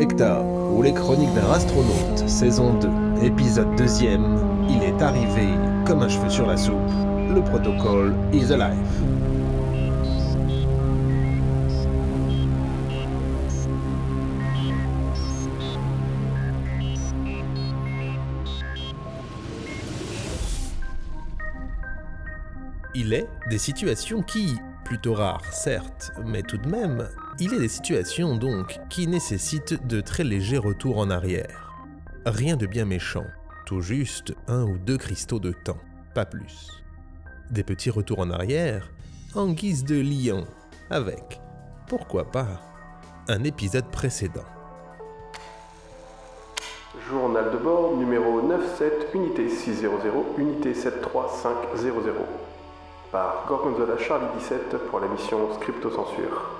Hector, ou les chroniques d'un astronaute, saison 2, épisode 2 il est arrivé comme un cheveu sur la soupe. Le protocole is alive. Il est des situations qui, plutôt rares certes, mais tout de même, il est des situations donc qui nécessitent de très légers retours en arrière. Rien de bien méchant, tout juste un ou deux cristaux de temps, pas plus. Des petits retours en arrière, en guise de lion, avec, pourquoi pas, un épisode précédent. Journal de bord numéro 97, unité 600, unité 73500. Par Gorgonzola Charlie 17 pour la mission Scripto-Censure.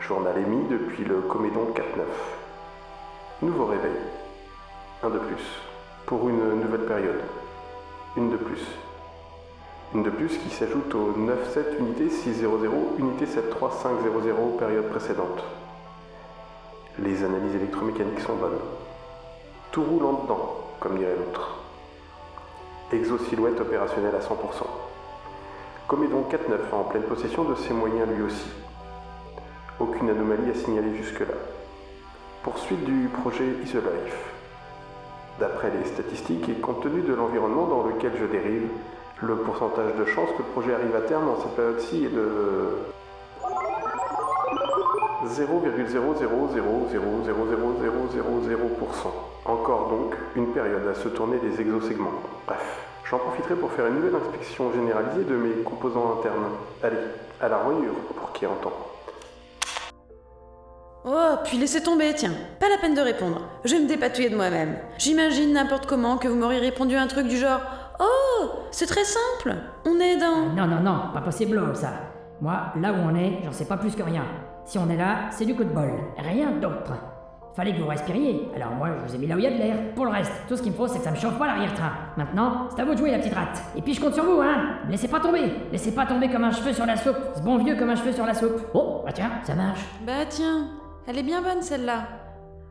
Journal émis depuis le Comédon 4-9. Nouveau réveil. Un de plus. Pour une nouvelle période. Une de plus. Une de plus qui s'ajoute au 9-7 unité 600, unité 73500 période précédente. Les analyses électromécaniques sont bonnes. Tout roule en dedans, comme dirait l'autre. Exosilhouette opérationnelle à 100%. Comédon 4-9 en pleine possession de ses moyens lui aussi. Aucune anomalie à signaler jusque-là. Poursuite du projet Isolife. D'après les statistiques et compte tenu de l'environnement dans lequel je dérive, le pourcentage de chances que le projet arrive à terme en cette période-ci est de 0,000000000%. Encore donc une période à se tourner des exosegments. Bref. J'en profiterai pour faire une nouvelle inspection généralisée de mes composants internes. Allez, à la royure, pour qui entend. Oh, puis laissez tomber, tiens. Pas la peine de répondre. Je vais me dépatouiller de moi-même. J'imagine n'importe comment que vous m'auriez répondu un truc du genre Oh, c'est très simple. On est dans. Non, non, non, pas possible ça. Moi, là où on est, j'en sais pas plus que rien. Si on est là, c'est du coup de bol. Rien d'autre. Fallait que vous respiriez, alors moi je vous ai mis là où il y a de l'air. Pour le reste, tout ce qu'il me faut c'est que ça me chauffe pas l'arrière-train. Maintenant, c'est à vous de jouer la petite rate. Et puis je compte sur vous, hein Laissez pas tomber Laissez pas tomber comme un cheveu sur la soupe Ce bon vieux comme un cheveu sur la soupe Oh, bah tiens, ça marche Bah tiens, elle est bien bonne celle-là.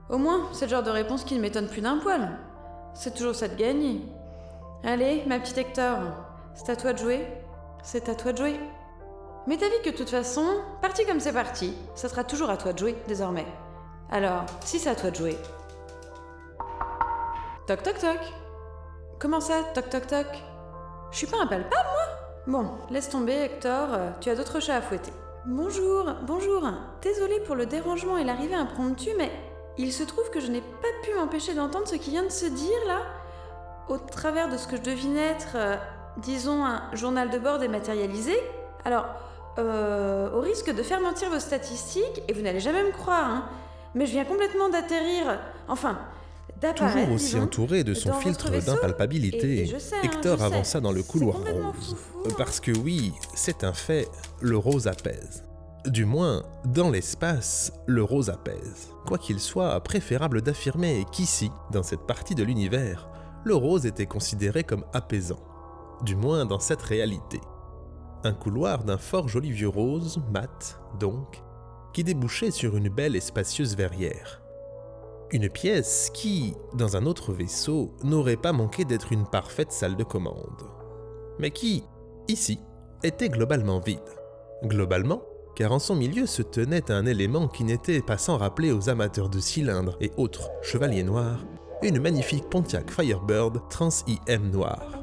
Au moins, c'est le genre de réponse qui ne m'étonne plus d'un poil. C'est toujours ça de gagner. Allez, ma petite Hector, c'est à toi de jouer. C'est à toi de jouer. Mais t'as vu que de toute façon, parti comme c'est parti, ça sera toujours à toi de jouer désormais. Alors, si c'est à toi de jouer. Toc toc toc. Comment ça, toc toc toc? Je suis pas impalpable, moi Bon, laisse tomber, Hector, euh, tu as d'autres chats à fouetter. Bonjour, bonjour. Désolée pour le dérangement et l'arrivée impromptue, mais il se trouve que je n'ai pas pu m'empêcher d'entendre ce qui vient de se dire là, au travers de ce que je devine être, euh, disons, un journal de bord dématérialisé. Alors, euh, au risque de faire mentir vos statistiques, et vous n'allez jamais me croire, hein, mais je viens complètement d'atterrir. Enfin, Toujours aussi entouré de son filtre d'impalpabilité, Hector avança dans le couloir rose. Parce que oui, c'est un fait, le rose apaise. Du moins, dans l'espace, le rose apaise. Quoi qu'il soit, préférable d'affirmer qu'ici, dans cette partie de l'univers, le rose était considéré comme apaisant. Du moins dans cette réalité. Un couloir d'un fort joli vieux rose, mat, donc, qui débouchait sur une belle et spacieuse verrière. Une pièce qui, dans un autre vaisseau, n'aurait pas manqué d'être une parfaite salle de commande. Mais qui, ici, était globalement vide. Globalement, car en son milieu se tenait un élément qui n'était pas sans rappeler aux amateurs de cylindres et autres chevaliers noirs une magnifique Pontiac Firebird Trans IM noire.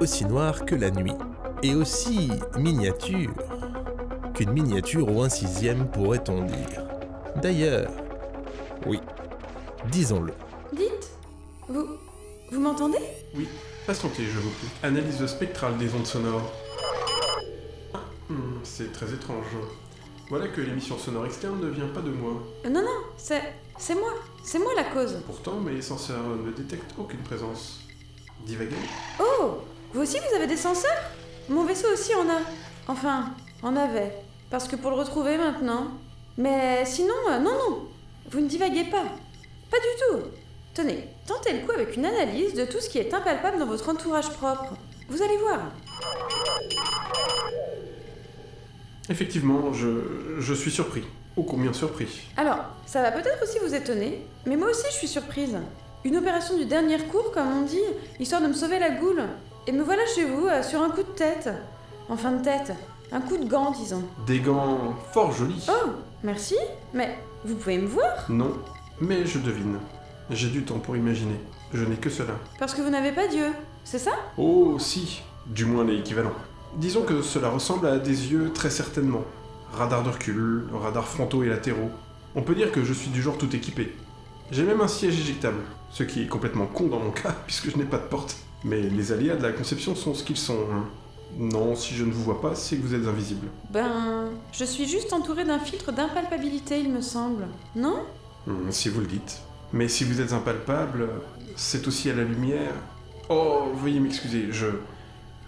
Aussi noire que la nuit, et aussi miniature qu'une miniature ou un sixième pourrait-on dire. D'ailleurs, oui, disons-le. Dites Vous. Vous m'entendez? Oui, patientez, je vous prie. Analyse spectrale des ondes sonores. Hmm, c'est très étrange. Voilà que l'émission sonore externe ne vient pas de moi. Euh, non, non, c'est. C'est moi. C'est moi la cause. Pourtant, mes senseurs ne détectent aucune présence. Divaguez. Oh Vous aussi, vous avez des senseurs? Mon vaisseau aussi en a. Enfin, en avait. Parce que pour le retrouver maintenant. Mais sinon, euh, non, non, vous ne divaguez pas. Pas du tout. Tenez, tentez le coup avec une analyse de tout ce qui est impalpable dans votre entourage propre. Vous allez voir. Effectivement, je, je suis surpris. Oh combien surpris. Alors, ça va peut-être aussi vous étonner, mais moi aussi je suis surprise. Une opération du dernier cours, comme on dit, histoire de me sauver la goule. Et me voilà chez vous, euh, sur un coup de tête. Enfin de tête, un coup de gant, disons. Des gants fort jolis. Oh, merci, mais vous pouvez me voir Non, mais je devine. J'ai du temps pour imaginer. Je n'ai que cela. Parce que vous n'avez pas d'yeux, c'est ça? Oh, si, du moins l'équivalent. Disons que cela ressemble à des yeux très certainement. Radar de recul, radar frontaux et latéraux. On peut dire que je suis du genre tout équipé. J'ai même un siège éjectable, ce qui est complètement con dans mon cas, puisque je n'ai pas de porte. Mais les aléas de la conception sont ce qu'ils sont. hein. Non, si je ne vous vois pas, c'est que vous êtes invisible. Ben, je suis juste entourée d'un filtre d'impalpabilité, il me semble. Non? Hmm, si vous le dites. Mais si vous êtes impalpable, c'est aussi à la lumière. Oh, veuillez m'excuser, je.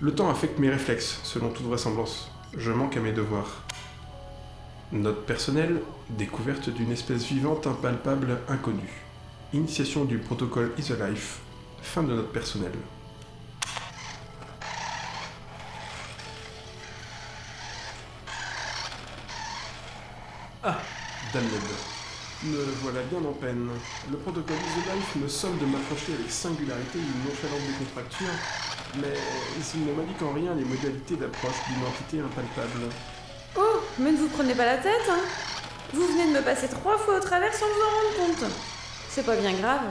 Le temps affecte mes réflexes, selon toute vraisemblance. Je manque à mes devoirs. Note personnelle, découverte d'une espèce vivante impalpable inconnue. Initiation du protocole Isolife. Fin de note personnelle. Me voilà bien en peine. Le protocole Isolife me somme de m'approcher avec singularité une nonchalante décontracture, mais il ne m'indique en rien les modalités d'approche d'une entité impalpable. Oh, mais ne vous prenez pas la tête, hein Vous venez de me passer trois fois au travers sans vous en rendre compte. C'est pas bien grave.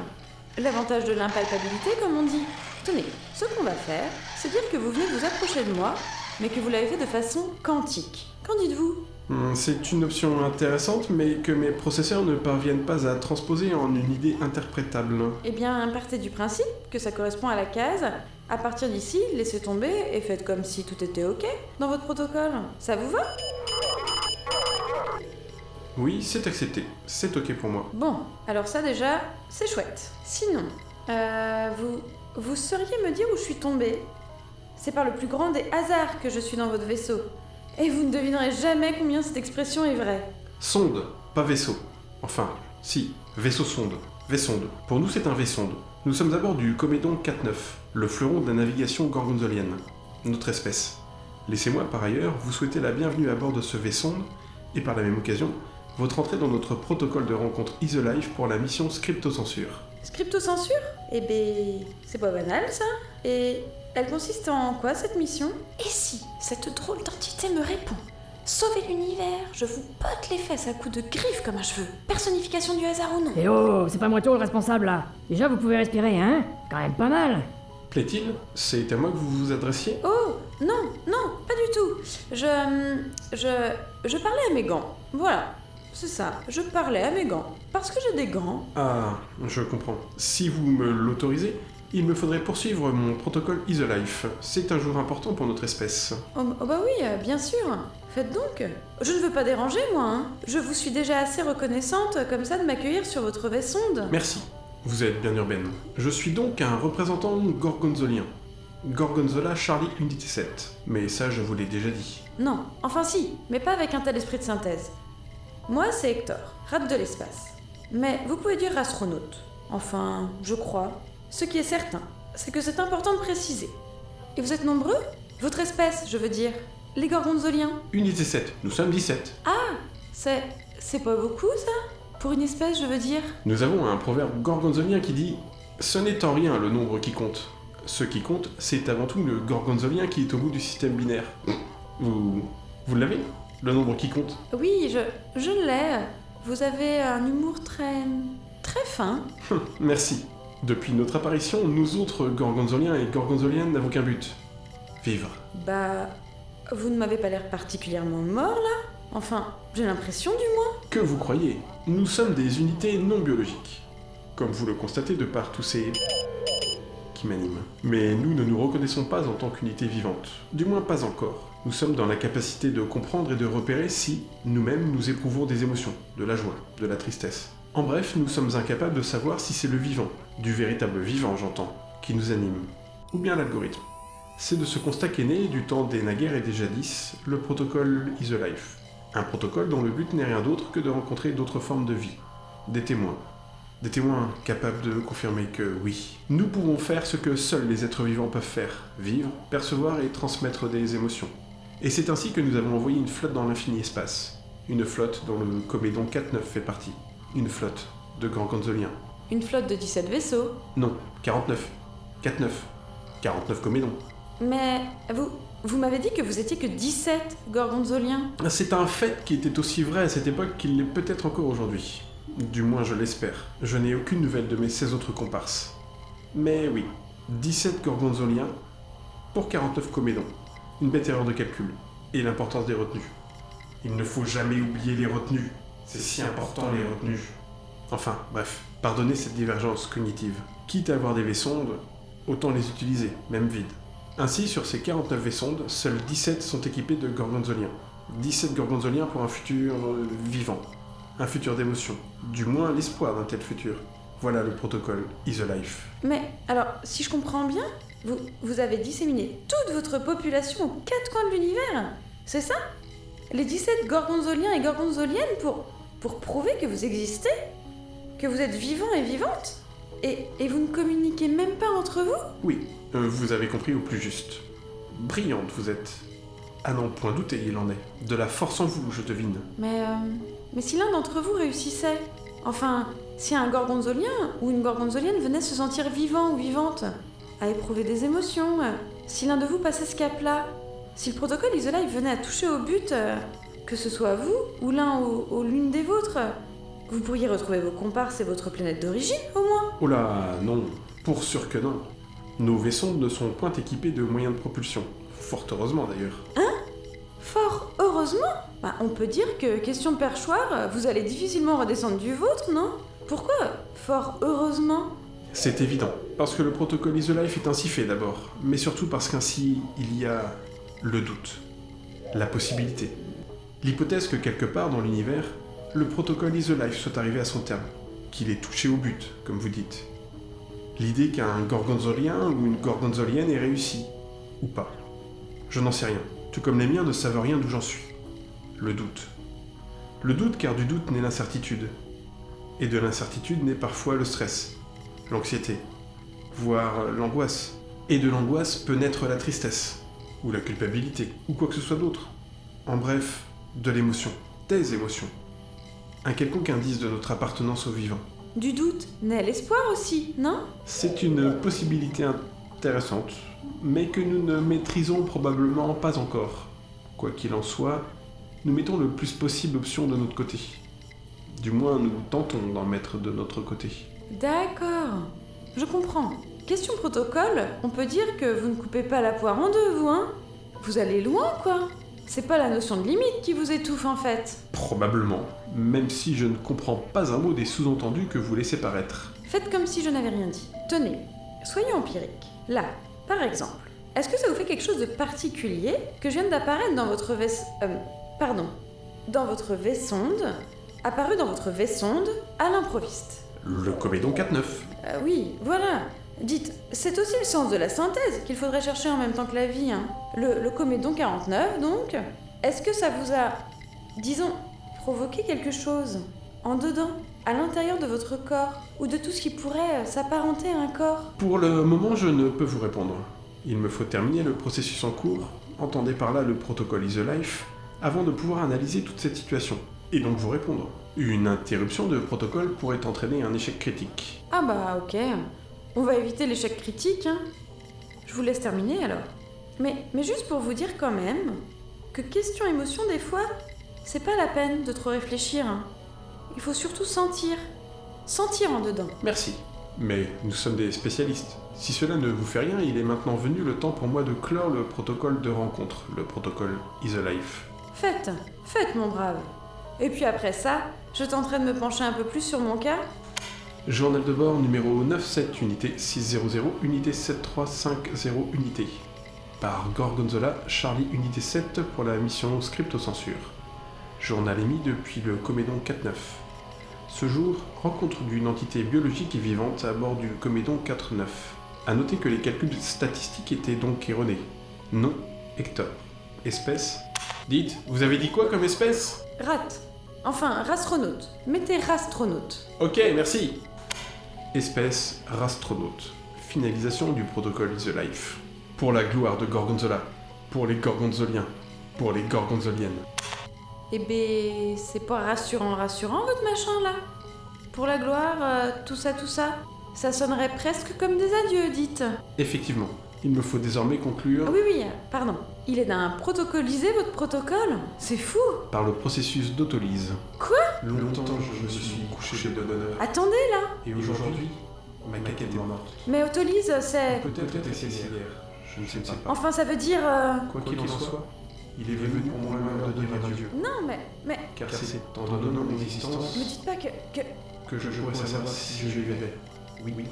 L'avantage de l'impalpabilité, comme on dit. Tenez, ce qu'on va faire, c'est dire que vous venez vous approcher de moi, mais que vous l'avez fait de façon quantique. Qu'en dites-vous? Hmm, C'est une option intéressante, mais que mes processeurs ne parviennent pas à transposer en une idée interprétable. Eh bien, partez du principe que ça correspond à la case. À partir d'ici, laissez tomber et faites comme si tout était OK dans votre protocole. Ça vous va? Oui, c'est accepté. C'est ok pour moi. Bon, alors ça déjà, c'est chouette. Sinon, euh, vous, vous sauriez me dire où je suis tombée? C'est par le plus grand des hasards que je suis dans votre vaisseau. Et vous ne devinerez jamais combien cette expression est vraie. Sonde, pas vaisseau. Enfin, si, vaisseau-sonde. Vaisonde. Pour nous, c'est un vaisonde. Nous sommes à bord du Comédon 4-9, le fleuron de la navigation gorgonzolienne, notre espèce. Laissez-moi par ailleurs vous souhaiter la bienvenue à bord de ce vaisonde et par la même occasion, votre entrée dans notre protocole de rencontre Isolife pour la mission Scriptocensure. Scriptocensure? Eh ben, c'est pas banal ça. Et elle consiste en quoi cette mission? Et si cette drôle d'entité me répond? Sauvez l'univers, je vous botte les fesses à coups de griffes comme un cheveu. Personnification du hasard ou non? Eh oh, c'est pas moi tout le responsable là. Déjà, vous pouvez respirer, hein? Quand même pas mal. Plaît-il C'est à moi que vous vous adressiez? Oh non, non, pas du tout. Je, je, je parlais à mes gants. Voilà, c'est ça. Je parlais à mes gants parce que j'ai des gants. Ah, je comprends. Si vous me l'autorisez, il me faudrait poursuivre mon protocole Isolife. C'est un jour important pour notre espèce. Oh, oh bah oui, euh, bien sûr. Faites donc. Je ne veux pas déranger, moi. hein. Je vous suis déjà assez reconnaissante comme ça de m'accueillir sur votre vaisonde. Merci. Vous êtes bien urbaine. Je suis donc un représentant gorgonzolien. Gorgonzola Charlie Unité 7. Mais ça, je vous l'ai déjà dit. Non, enfin si, mais pas avec un tel esprit de synthèse. Moi, c'est Hector, rate de l'espace. Mais vous pouvez dire astronaute. Enfin, je crois. Ce qui est certain, c'est que c'est important de préciser. Et vous êtes nombreux? Votre espèce, je veux dire. Les gorgonzoliens. Unité 7. Nous sommes 17. Ah C'est. C'est pas beaucoup, ça? Pour une espèce, je veux dire. Nous avons un proverbe gorgonzolien qui dit Ce n'est en rien le nombre qui compte. Ce qui compte, c'est avant tout le gorgonzolien qui est au bout du système binaire. Vous. Vous l'avez? Le nombre qui compte? Oui, je. Je l'ai. Vous avez un humour très. très fin. Merci. Depuis notre apparition, nous autres gorgonzoliens et gorgonzoliennes n'avons qu'un but vivre. Bah. Vous ne m'avez pas l'air particulièrement mort, là? Enfin, j'ai l'impression, du moins. Que vous croyez Nous sommes des unités non biologiques. Comme vous le constatez de par tous ces qui m'animent. Mais nous ne nous reconnaissons pas en tant qu'unité vivante. Du moins pas encore. Nous sommes dans la capacité de comprendre et de repérer si, nous-mêmes, nous éprouvons des émotions, de la joie, de la tristesse. En bref, nous sommes incapables de savoir si c'est le vivant, du véritable vivant j'entends, qui nous anime, ou bien l'algorithme. C'est de ce constat qu'est né, du temps des naguères et des jadis, le protocole Isolife. Un protocole dont le but n'est rien d'autre que de rencontrer d'autres formes de vie, des témoins. Des témoins capables de confirmer que oui, nous pouvons faire ce que seuls les êtres vivants peuvent faire, vivre, percevoir et transmettre des émotions. Et c'est ainsi que nous avons envoyé une flotte dans l'infini espace. Une flotte dont le Comédon 4-9 fait partie. Une flotte de gorgonzoliens. Une flotte de 17 vaisseaux Non, 49. 4-9. 49 comédons. Mais vous, vous m'avez dit que vous étiez que 17 gorgonzoliens. C'est un fait qui était aussi vrai à cette époque qu'il l'est peut-être encore aujourd'hui. Du moins, je l'espère. Je n'ai aucune nouvelle de mes 16 autres comparses. Mais oui, 17 gorgonzoliens pour 49 comédons. Une bête erreur de calcul. Et l'importance des retenues. Il ne faut jamais oublier les retenues. C'est si important les retenues. Enfin, bref, pardonnez cette divergence cognitive. Quitte à avoir des vaisondes, autant les utiliser, même vides. Ainsi, sur ces 49 vaisondes, seuls 17 sont équipés de gorgonzoliens. 17 gorgonzoliens pour un futur vivant. Un futur d'émotion. Du moins l'espoir d'un tel futur. Voilà le protocole Is Life. Mais alors, si je comprends bien, vous, vous avez disséminé toute votre population aux quatre coins de l'univers C'est ça? Les 17 gorgonzoliens et gorgonzoliennes pour, pour prouver que vous existez Que vous êtes vivant et vivante et, et vous ne communiquez même pas entre vous Oui, euh, vous avez compris au plus juste. Brillante vous êtes. À n'en point douter, il en est. De la force en vous, je devine. Mais, euh, mais si l'un d'entre vous réussissait Enfin, si un gorgonzolien ou une gorgonzolienne venait se sentir vivant ou vivante, à éprouver des émotions, euh, si l'un de vous passait ce cap-là, si le protocole Isolife venait à toucher au but, que ce soit vous ou l'un ou, l'une des vôtres, vous pourriez retrouver vos comparses et votre planète d'origine, au moins Oh là, non, pour sûr que non. Nos vaisseaux ne sont point équipés de moyens de propulsion. Fort heureusement d'ailleurs. Hein? Fort heureusement? Bah, On peut dire que, question de perchoir, vous allez difficilement redescendre du vôtre, non? Pourquoi Fort heureusement? C'est évident. Parce que le protocole Isolife est ainsi fait d'abord. Mais surtout parce qu'ainsi, il y a le doute. La possibilité. L'hypothèse que quelque part dans l'univers, le protocole Isolife soit arrivé à son terme. Qu'il ait touché au but, comme vous dites L'idée qu'un gorgonzolien ou une gorgonzolienne ait réussi, ou pas. Je n'en sais rien, tout comme les miens ne savent rien d'où j'en suis. Le doute. Le doute car du doute naît l'incertitude. Et de l'incertitude naît parfois le stress, l'anxiété, voire l'angoisse. Et de l'angoisse peut naître la tristesse, ou la culpabilité, ou quoi que ce soit d'autre. En bref, de l'émotion, des émotions. Un quelconque indice de notre appartenance au vivant. Du doute naît l'espoir aussi, non? C'est une possibilité intéressante, mais que nous ne maîtrisons probablement pas encore. Quoi qu'il en soit, nous mettons le plus possible d'options de notre côté. Du moins, nous tentons d'en mettre de notre côté. D'accord, je comprends. Question protocole, on peut dire que vous ne coupez pas la poire en deux, vous, hein? Vous allez loin, quoi c'est pas la notion de limite qui vous étouffe en fait. Probablement, même si je ne comprends pas un mot des sous-entendus que vous laissez paraître. Faites comme si je n'avais rien dit. Tenez, soyons empiriques. Là, par exemple, est-ce que ça vous fait quelque chose de particulier que je vienne d'apparaître dans votre vaisse... Euh, pardon. Dans votre vaissonde Apparu dans votre vaissonde à l'improviste? Le comédon 4-9. Euh, oui, voilà. Dites, c'est aussi le sens de la synthèse qu'il faudrait chercher en même temps que la vie. Hein. Le, le comédon 49, donc. Est-ce que ça vous a, disons, provoqué quelque chose en dedans, à l'intérieur de votre corps, ou de tout ce qui pourrait euh, s'apparenter à un corps? Pour le moment, je ne peux vous répondre. Il me faut terminer le processus en cours, entendez par là le protocole Is Life, avant de pouvoir analyser toute cette situation, et donc vous répondre. Une interruption de protocole pourrait entraîner un échec critique. Ah bah ok. On va éviter l'échec critique. Hein. Je vous laisse terminer alors. Mais, mais juste pour vous dire quand même que question émotion des fois, c'est pas la peine de trop réfléchir. Hein. Il faut surtout sentir. Sentir en dedans. Merci. Mais nous sommes des spécialistes. Si cela ne vous fait rien, il est maintenant venu le temps pour moi de clore le protocole de rencontre, le protocole Is Life. Faites, faites mon brave. Et puis après ça, je tenterai de me pencher un peu plus sur mon cas Journal de bord numéro 97, unité 600, unité 7350, unité. Par Gorgonzola, Charlie unité 7 pour la mission Scripto-censure. Journal émis depuis le Comédon 4-9. Ce jour, rencontre d'une entité biologique et vivante à bord du Comédon 4-9. A noter que les calculs statistiques étaient donc erronés. Nom, Hector. Espèce Dites, vous avez dit quoi comme espèce? Rat. Enfin, rastronaute. Mettez rastronaute. Ok, merci. Espèce rastronaute. Finalisation du protocole The Life. Pour la gloire de Gorgonzola. Pour les Gorgonzoliens. pour les gorgonzoliennes. Eh ben, c'est pas rassurant, rassurant votre machin là Pour la gloire, euh, tout ça, tout ça Ça sonnerait presque comme des adieux, dites. Effectivement, il me faut désormais conclure. Oui, oui, pardon. Il est d'un protocolisé, votre protocole C'est fou Par le processus d'autolyse. Quoi? Longtemps, je me suis couché de bonheur. Attendez là Et aujourd'hui, ma caquette est morte. Mais autolyse, c'est. Peut-être essayer Je ne sais pas. Enfin, ça veut dire. euh, Quoi qu'il en soit, il est venu pour moi l'heure de dire adieu. Non, mais. Mais. Car c'est en donnant mon existence Me dites pas que. que... que je pourrais savoir si je vivais. Oui, oui.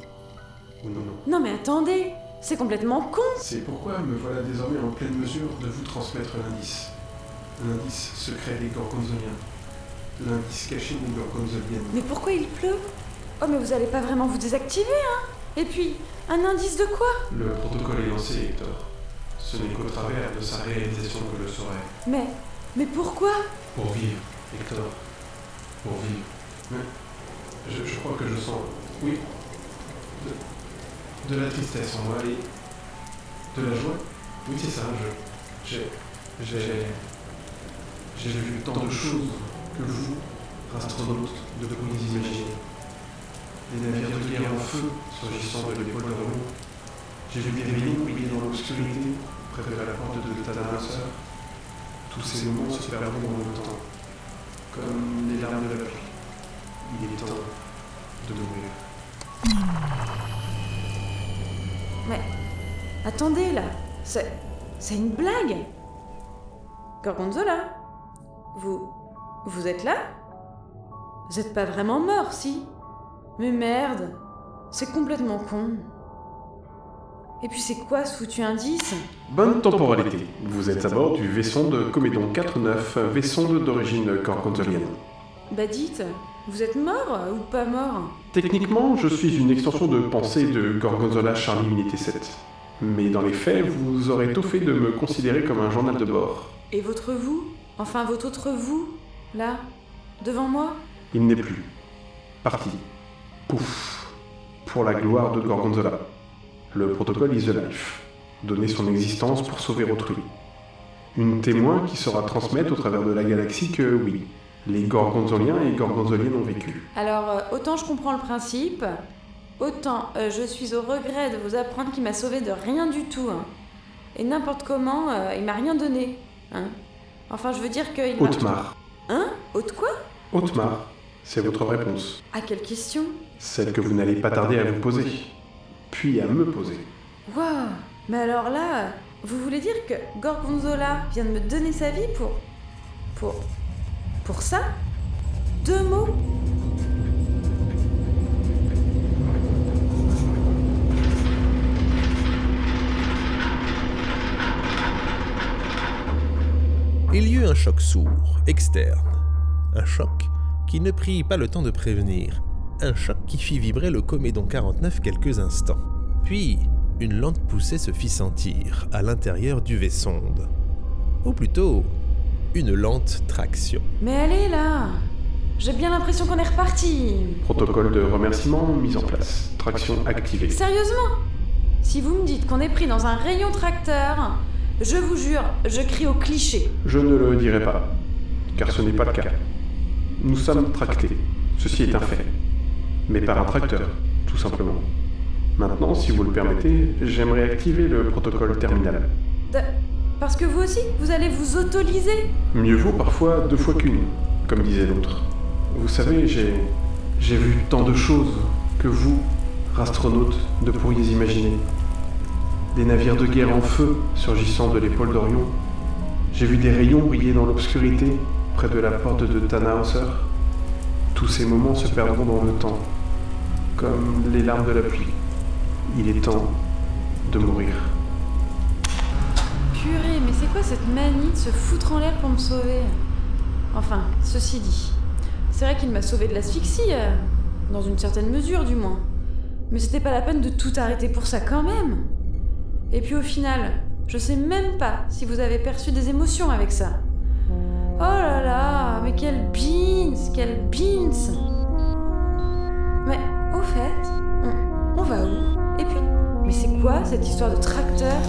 Ou non, non. Non, mais attendez C'est complètement con C'est pourquoi me voilà désormais en pleine mesure de vous transmettre l'indice. L'indice secret des gorgonzoliens. L'indice caché des gorgonzoliennes. Mais pourquoi il pleut? Oh, mais vous allez pas vraiment vous désactiver, hein? Et puis, un indice de quoi? Le protocole est lancé, Hector. Ce n'est qu'au travers de sa réalisation que je le saurai. Mais. Mais pourquoi? Pour vivre, Hector. Pour vivre. Mais je, je crois que je sens, oui, de, de la tristesse en moi et de la joie. Oui, c'est ça. Je, j'ai, j'ai, vu tant de choses que vous, astronautes, ne pouvez imaginer. Des navires de guerre en feu surgissant de l'épaule de Rome. J'ai vu des rayons briller dans l'obscurité près de la porte de Tadamasseur. Tous ces moments se perdront dans le temps, comme les larmes de la pluie. Il est temps de mourir. Mais. Attendez là C'est. C'est une blague Gorgonzola Vous. Vous êtes là? Vous êtes pas vraiment mort, si? Mais merde C'est complètement con. Et puis c'est quoi ce foutu indice? Bonne temporalité. Vous êtes à bord du vaisseau de Comédon 4-9, vaisseau d'origine gorgonzolienne. Bah dites, vous êtes mort ou pas mort? Techniquement, je suis une extension de pensée de Gorgonzola Charlie Unité 7. Mais dans les faits, vous aurez tôt fait de me considérer comme un journal de bord. Et votre vous? Enfin votre autre vous Là Devant moi? Il n'est plus. Parti. Pouf. Pour la gloire de Gorgonzola. Le protocole is the life. Donner son existence pour sauver autrui. Une témoin qui saura transmettre au travers de la galaxie que oui, les Gorgonzoliens et Gorgonzoliennes ont vécu. Alors, euh, autant je comprends le principe, autant euh, je suis au regret de vous apprendre qu'il m'a sauvé de rien du tout. hein. Et n'importe comment, euh, il m'a rien donné. Hein. Enfin, je veux dire qu'il m'a... Otmar. Hein? Haute quoi? Otmar, c'est votre réponse. À quelle question? Celle que vous n'allez pas tarder à vous poser. Puis à me poser. Waouh Mais alors là, vous voulez dire que Gorgonzola vient de me donner sa vie pour... Pour... Pour ça Deux mots Il y eut un choc sourd, externe. Un choc qui ne prit pas le temps de prévenir. Un choc qui fit vibrer le Comédon 49 quelques instants. Puis, une lente poussée se fit sentir à l'intérieur du vaisseau-sonde. Ou plutôt, une lente traction. Mais allez là J'ai bien l'impression qu'on est reparti Protocole de remerciement mis en place. Traction activée. Sérieusement? Si vous me dites qu'on est pris dans un rayon tracteur, je vous jure, je crie au cliché. Je ne le dirai pas, car ce n'est pas le cas. Nous sommes tractés. Ceci est un fait. Mais par un tracteur, tout simplement. Maintenant, si vous le permettez, j'aimerais activer le protocole terminal. De- Parce que vous aussi, vous allez vous autoliser Mieux vaut parfois deux fois qu'une, comme disait l'autre. Vous savez, j'ai. J'ai vu tant de choses que vous, astronautes, ne pourriez imaginer. Des navires de guerre en feu surgissant de l'épaule d'Orion. J'ai vu des rayons briller dans l'obscurité près de la porte de Tannhauser. Tous ces moments se perdront dans le temps, comme les larmes de la pluie. Il est temps de mourir. Quoi cette manie de se foutre en l'air pour me sauver Enfin, ceci dit, c'est vrai qu'il m'a sauvé de l'asphyxie, euh, dans une certaine mesure du moins. Mais c'était pas la peine de tout arrêter pour ça quand même. Et puis au final, je sais même pas si vous avez perçu des émotions avec ça. Oh là là, mais quelle beans, quelle beans Mais au fait, on va où? Et puis, mais c'est quoi cette histoire de tracteur?